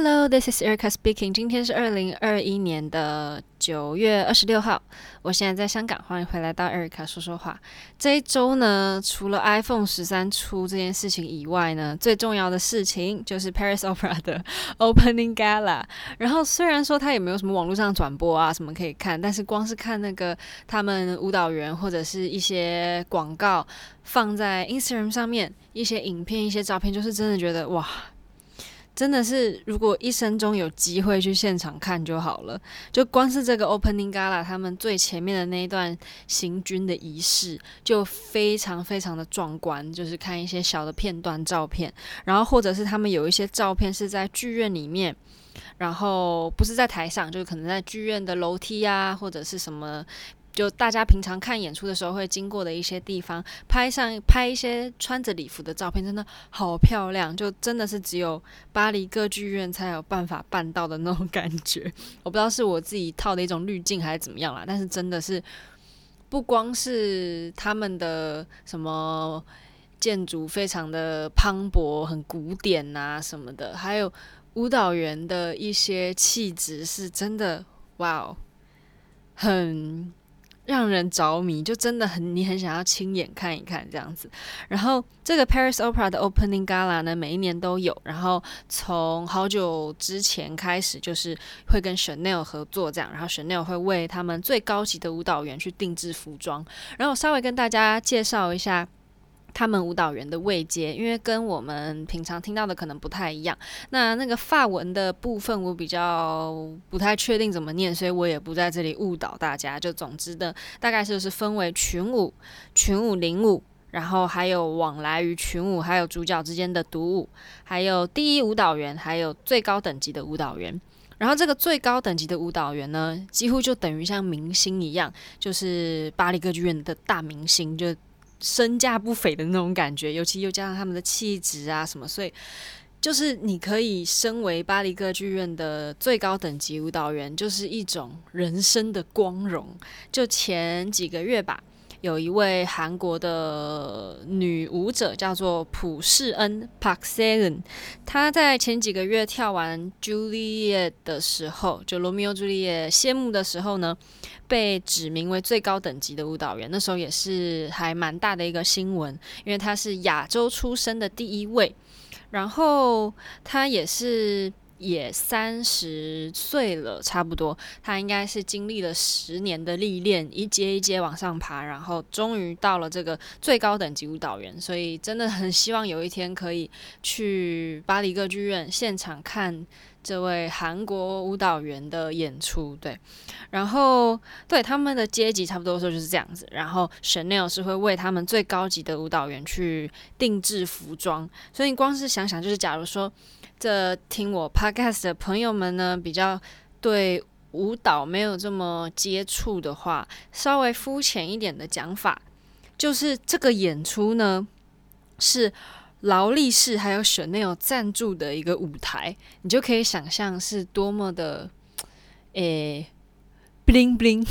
Hello, this is Erica speaking. 今天是二零二一年的九月二十六号，我现在在香港，欢迎回来到 Erica 说说话。这一周呢，除了 iPhone 十三出这件事情以外呢，最重要的事情就是 Paris Opera 的 Opening Gala。然后虽然说它也没有什么网络上转播啊什么可以看，但是光是看那个他们舞蹈员或者是一些广告放在 Instagram 上面，一些影片、一些照片，就是真的觉得哇。真的是，如果一生中有机会去现场看就好了。就光是这个 Opening Gala，他们最前面的那一段行军的仪式，就非常非常的壮观。就是看一些小的片段照片，然后或者是他们有一些照片是在剧院里面，然后不是在台上，就是可能在剧院的楼梯啊，或者是什么。就大家平常看演出的时候会经过的一些地方，拍上拍一些穿着礼服的照片，真的好漂亮，就真的是只有巴黎歌剧院才有办法办到的那种感觉。我不知道是我自己套的一种滤镜还是怎么样啦，但是真的是不光是他们的什么建筑非常的磅礴、很古典呐、啊、什么的，还有舞蹈员的一些气质，是真的哇哦，很。让人着迷，就真的很你很想要亲眼看一看这样子。然后这个 Paris Opera 的 Opening Gala 呢，每一年都有。然后从好久之前开始，就是会跟 Chanel 合作这样，然后 Chanel 会为他们最高级的舞蹈员去定制服装。然后稍微跟大家介绍一下。他们舞蹈员的位阶，因为跟我们平常听到的可能不太一样。那那个法文的部分，我比较不太确定怎么念，所以我也不在这里误导大家。就总之的，大概就是分为群舞、群舞领舞，然后还有往来于群舞，还有主角之间的独舞，还有第一舞蹈员，还有最高等级的舞蹈员。然后这个最高等级的舞蹈员呢，几乎就等于像明星一样，就是巴黎歌剧院的大明星，就。身价不菲的那种感觉，尤其又加上他们的气质啊什么，所以就是你可以身为巴黎歌剧院的最高等级舞蹈员，就是一种人生的光荣。就前几个月吧，有一位韩国的女舞者叫做朴世恩 （Park Se-eun），她在前几个月跳完《朱丽叶》的时候，就《罗密欧朱丽叶》谢幕的时候呢。被指名为最高等级的舞蹈员，那时候也是还蛮大的一个新闻，因为她是亚洲出生的第一位，然后她也是也三十岁了，差不多，他应该是经历了十年的历练，一阶一阶往上爬，然后终于到了这个最高等级舞蹈员，所以真的很希望有一天可以去巴黎歌剧院现场看。这位韩国舞蹈员的演出，对，然后对他们的阶级差不多说就是这样子。然后 Chanel 是会为他们最高级的舞蹈员去定制服装，所以你光是想想，就是假如说这听我 Podcast 的朋友们呢，比较对舞蹈没有这么接触的话，稍微肤浅一点的讲法，就是这个演出呢是。劳力士还有 Chanel 赞助的一个舞台，你就可以想象是多么的，诶，bling bling，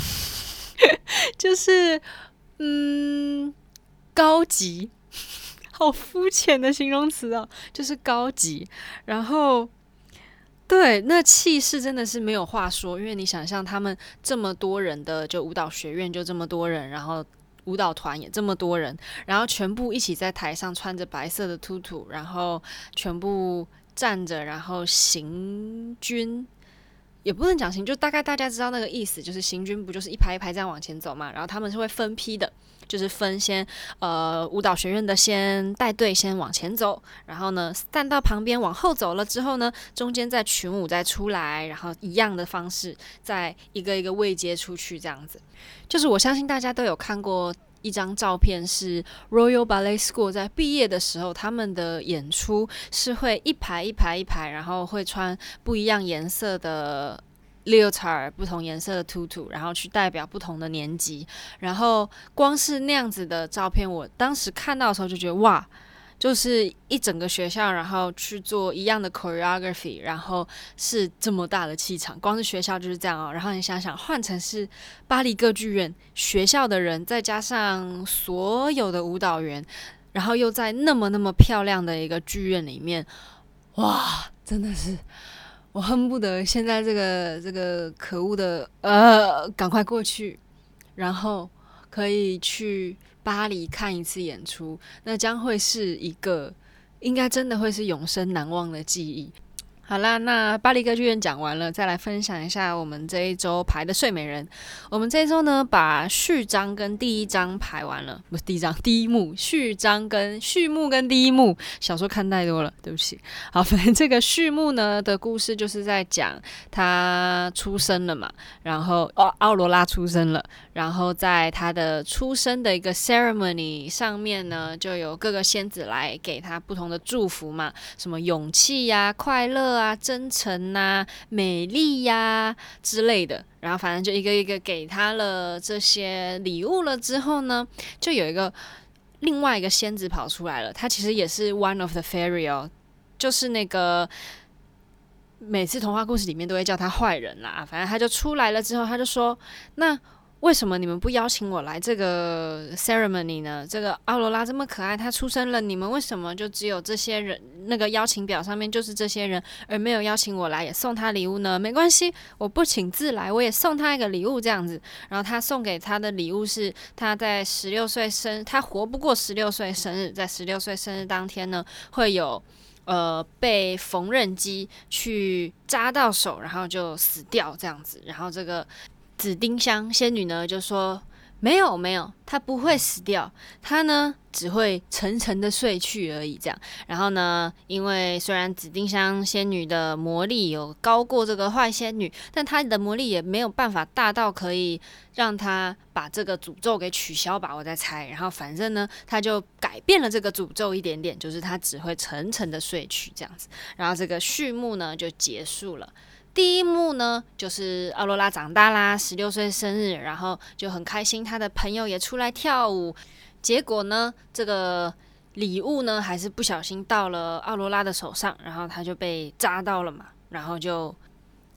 就是嗯，高级，好肤浅的形容词哦，就是高级。然后，对，那气势真的是没有话说，因为你想象他们这么多人的就舞蹈学院就这么多人，然后。舞蹈团也这么多人，然后全部一起在台上穿着白色的兔兔，然后全部站着，然后行军，也不能讲行，就大概大家知道那个意思，就是行军不就是一排一排这样往前走嘛？然后他们是会分批的，就是分先呃舞蹈学院的先带队先往前走，然后呢站到旁边往后走了之后呢，中间再群舞再出来，然后一样的方式再一个一个位接出去这样子。就是我相信大家都有看过一张照片，是 Royal Ballet School 在毕业的时候，他们的演出是会一排一排一排，然后会穿不一样颜色的 leotard，不同颜色的 tutu，然后去代表不同的年级。然后光是那样子的照片，我当时看到的时候就觉得哇。就是一整个学校，然后去做一样的 choreography，然后是这么大的气场，光是学校就是这样哦。然后你想想，换成是巴黎歌剧院学校的人，再加上所有的舞蹈员，然后又在那么那么漂亮的一个剧院里面，哇，真的是我恨不得现在这个这个可恶的呃，赶快过去，然后可以去巴黎看一次演出，那将会是一个应该真的会是永生难忘的记忆。好啦，那巴黎歌剧院讲完了，再来分享一下我们这一周排的《睡美人》。我们这一周呢，把序章跟第一章排完了，不是第一章，第一幕，序章跟序幕跟第一幕，小说看太多了，对不起。好，反正这个序幕呢的故事就是在讲他出生了嘛，然后哦，奥罗拉出生了，然后在他的出生的一个 ceremony 上面呢，就有各个仙子来给他不同的祝福嘛，什么勇气呀、快乐。啊真诚呐、啊，美丽呀、之类的，然后反正就一个一个给他了这些礼物了之后呢，就有一个另外一个仙子跑出来了，他其实也是 one of the fairy 哦，就是那个每次童话故事里面都会叫他坏人啦，反正他就出来了之后，他就说那。为什么你们不邀请我来这个 ceremony 呢？这个奥罗拉这么可爱，她出生了，你们为什么就只有这些人？那个邀请表上面就是这些人，而没有邀请我来，也送她礼物呢？没关系，我不请自来，我也送她一个礼物，这样子。然后他送给她的礼物是，他在十六岁生，他活不过十六岁生日，在十六岁生日当天呢，会有呃被缝纫机去扎到手，然后就死掉这样子。然后这个。紫丁香仙女呢就说：“没有没有，她不会死掉，她呢只会沉沉的睡去而已。”这样，然后呢，因为虽然紫丁香仙女的魔力有高过这个坏仙女，但她的魔力也没有办法大到可以让她把这个诅咒给取消吧？我在猜。然后反正呢，她就改变了这个诅咒一点点，就是她只会沉沉的睡去这样子。然后这个序幕呢就结束了。第一幕呢，就是奥罗拉长大啦，十六岁生日，然后就很开心，他的朋友也出来跳舞。结果呢，这个礼物呢，还是不小心到了奥罗拉的手上，然后他就被扎到了嘛，然后就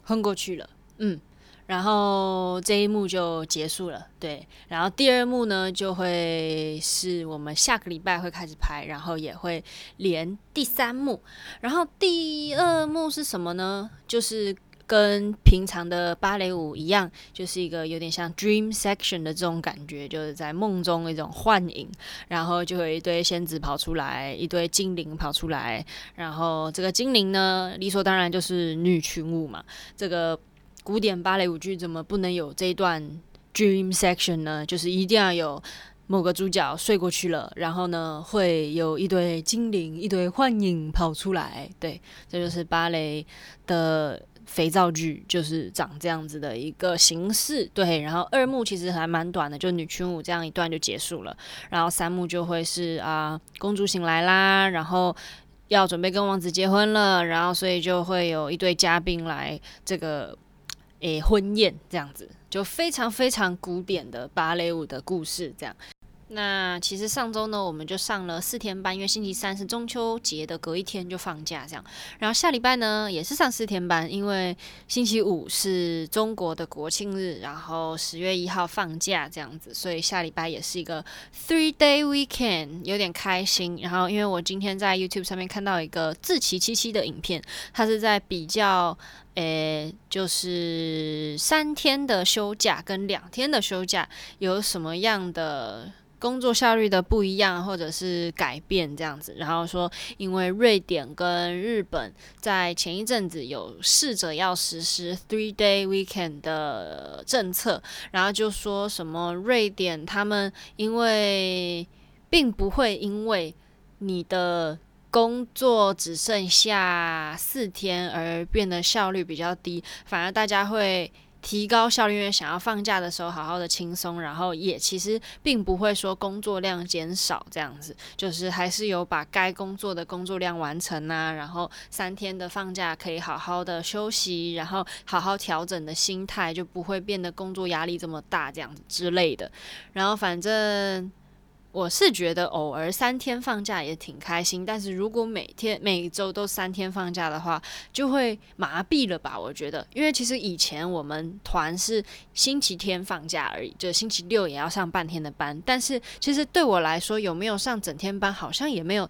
昏过去了。嗯，然后这一幕就结束了。对，然后第二幕呢，就会是我们下个礼拜会开始拍，然后也会连第三幕。然后第二幕是什么呢？就是。跟平常的芭蕾舞一样，就是一个有点像 dream section 的这种感觉，就是在梦中一种幻影，然后就有一堆仙子跑出来，一堆精灵跑出来，然后这个精灵呢，理所当然就是女群舞嘛。这个古典芭蕾舞剧怎么不能有这一段 dream section 呢？就是一定要有某个主角睡过去了，然后呢，会有一堆精灵、一堆幻影跑出来。对，这就是芭蕾的。肥皂剧就是长这样子的一个形式，对。然后二幕其实还蛮短的，就女群舞这样一段就结束了。然后三幕就会是啊、公主醒来啦，然后要准备跟王子结婚了，然后所以就会有一堆嘉宾来这个诶婚宴这样子，就非常非常古典的芭蕾舞的故事这样。那其实上周呢，我们就上了四天班，因为星期三是中秋节的隔一天就放假这样。然后下礼拜呢也是上四天班，因为星期五是中国的国庆日，然后十月一号放假这样子，所以下礼拜也是一个 three day weekend，有点开心。然后因为我今天在 YouTube 上面看到一个自奇七七的影片，他是在比较，诶，就是三天的休假跟两天的休假有什么样的。工作效率的不一样，或者是改变这样子，然后说，因为瑞典跟日本在前一阵子有试着要实施 three day weekend 的政策，然后就说什么瑞典他们因为并不会因为你的工作只剩下四天而变得效率比较低，反而大家会。提高效率，因为想要放假的时候好好的轻松，然后也其实并不会说工作量减少这样子，就是还是有把该工作的工作量完成啊，然后三天的放假可以好好的休息，然后好好调整的心态，就不会变得工作压力这么大这样子之类的，然后反正。我是觉得偶尔三天放假也挺开心，但是如果每天每周都三天放假的话，就会麻痹了吧？我觉得，因为其实以前我们团是星期天放假而已，就星期六也要上半天的班，但是其实对我来说，有没有上整天班好像也没有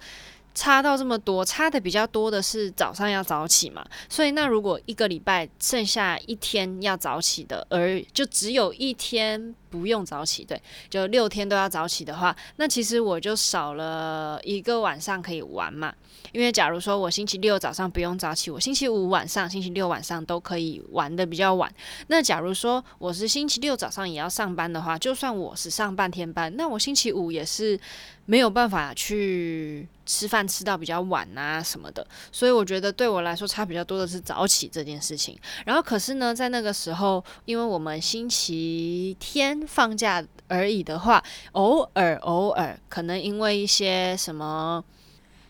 差到这么多，差的比较多的是早上要早起嘛，所以那如果一个礼拜剩下一天要早起的，而就只有一天不用早起，对，就六天都要早起的话，那其实我就少了一个晚上可以玩嘛。因为假如说我星期六早上不用早起，我星期五晚上、星期六晚上都可以玩得比较晚。那假如说我是星期六早上也要上班的话，就算我是上半天班，那我星期五也是没有办法去吃饭吃到比较晚啊什么的。所以我觉得对我来说差比较多的是早起这件事情。然后可是呢，在那个时候，因为我们星期天放假而已的话，偶尔偶尔可能因为一些什么。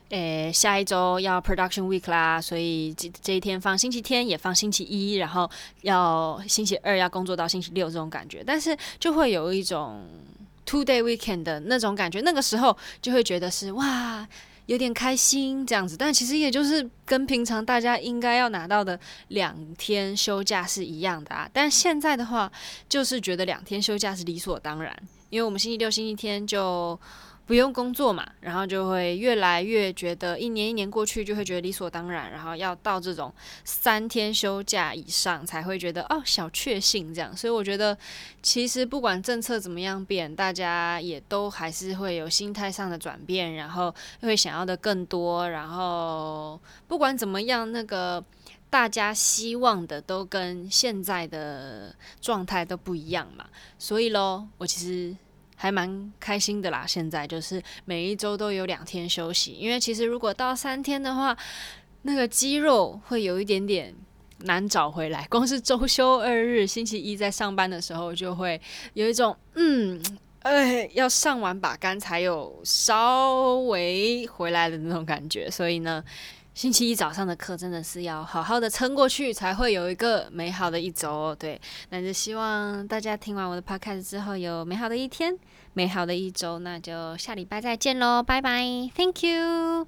诶，下一周要 production week 啦，所以这这一天放星期天也放星期一，然后要星期二要工作到星期六这种感觉，但是就会有一种 two day weekend 的那种感觉，那个时候就会觉得是哇，有点开心这样子，但其实也就是跟平常大家应该要拿到的两天休假是一样的啊，但现在的话就是觉得两天休假是理所当然，因为我们星期六、星期天就。不用工作嘛，然后就会越来越觉得一年一年过去就会觉得理所当然，然后要到这种三天休假以上才会觉得哦，小确幸这样。所以我觉得其实不管政策怎么样变，大家也都还是会有心态上的转变，然后会想要的更多，然后不管怎么样，那个大家希望的都跟现在的状态都不一样嘛。所以喽，我其实。还蛮开心的啦，现在就是每一周都有两天休息，因为其实如果到三天的话，那个肌肉会有一点点难找回来。光是周休二日，星期一在上班的时候就会有一种嗯，哎，要上完把杆才有稍微回来的那种感觉，所以呢。星期一早上的课真的是要好好的撑过去，才会有一个美好的一周。对，那就希望大家听完我的 podcast 之后有美好的一天，美好的一周。那就下礼拜再见喽，拜拜，Thank you。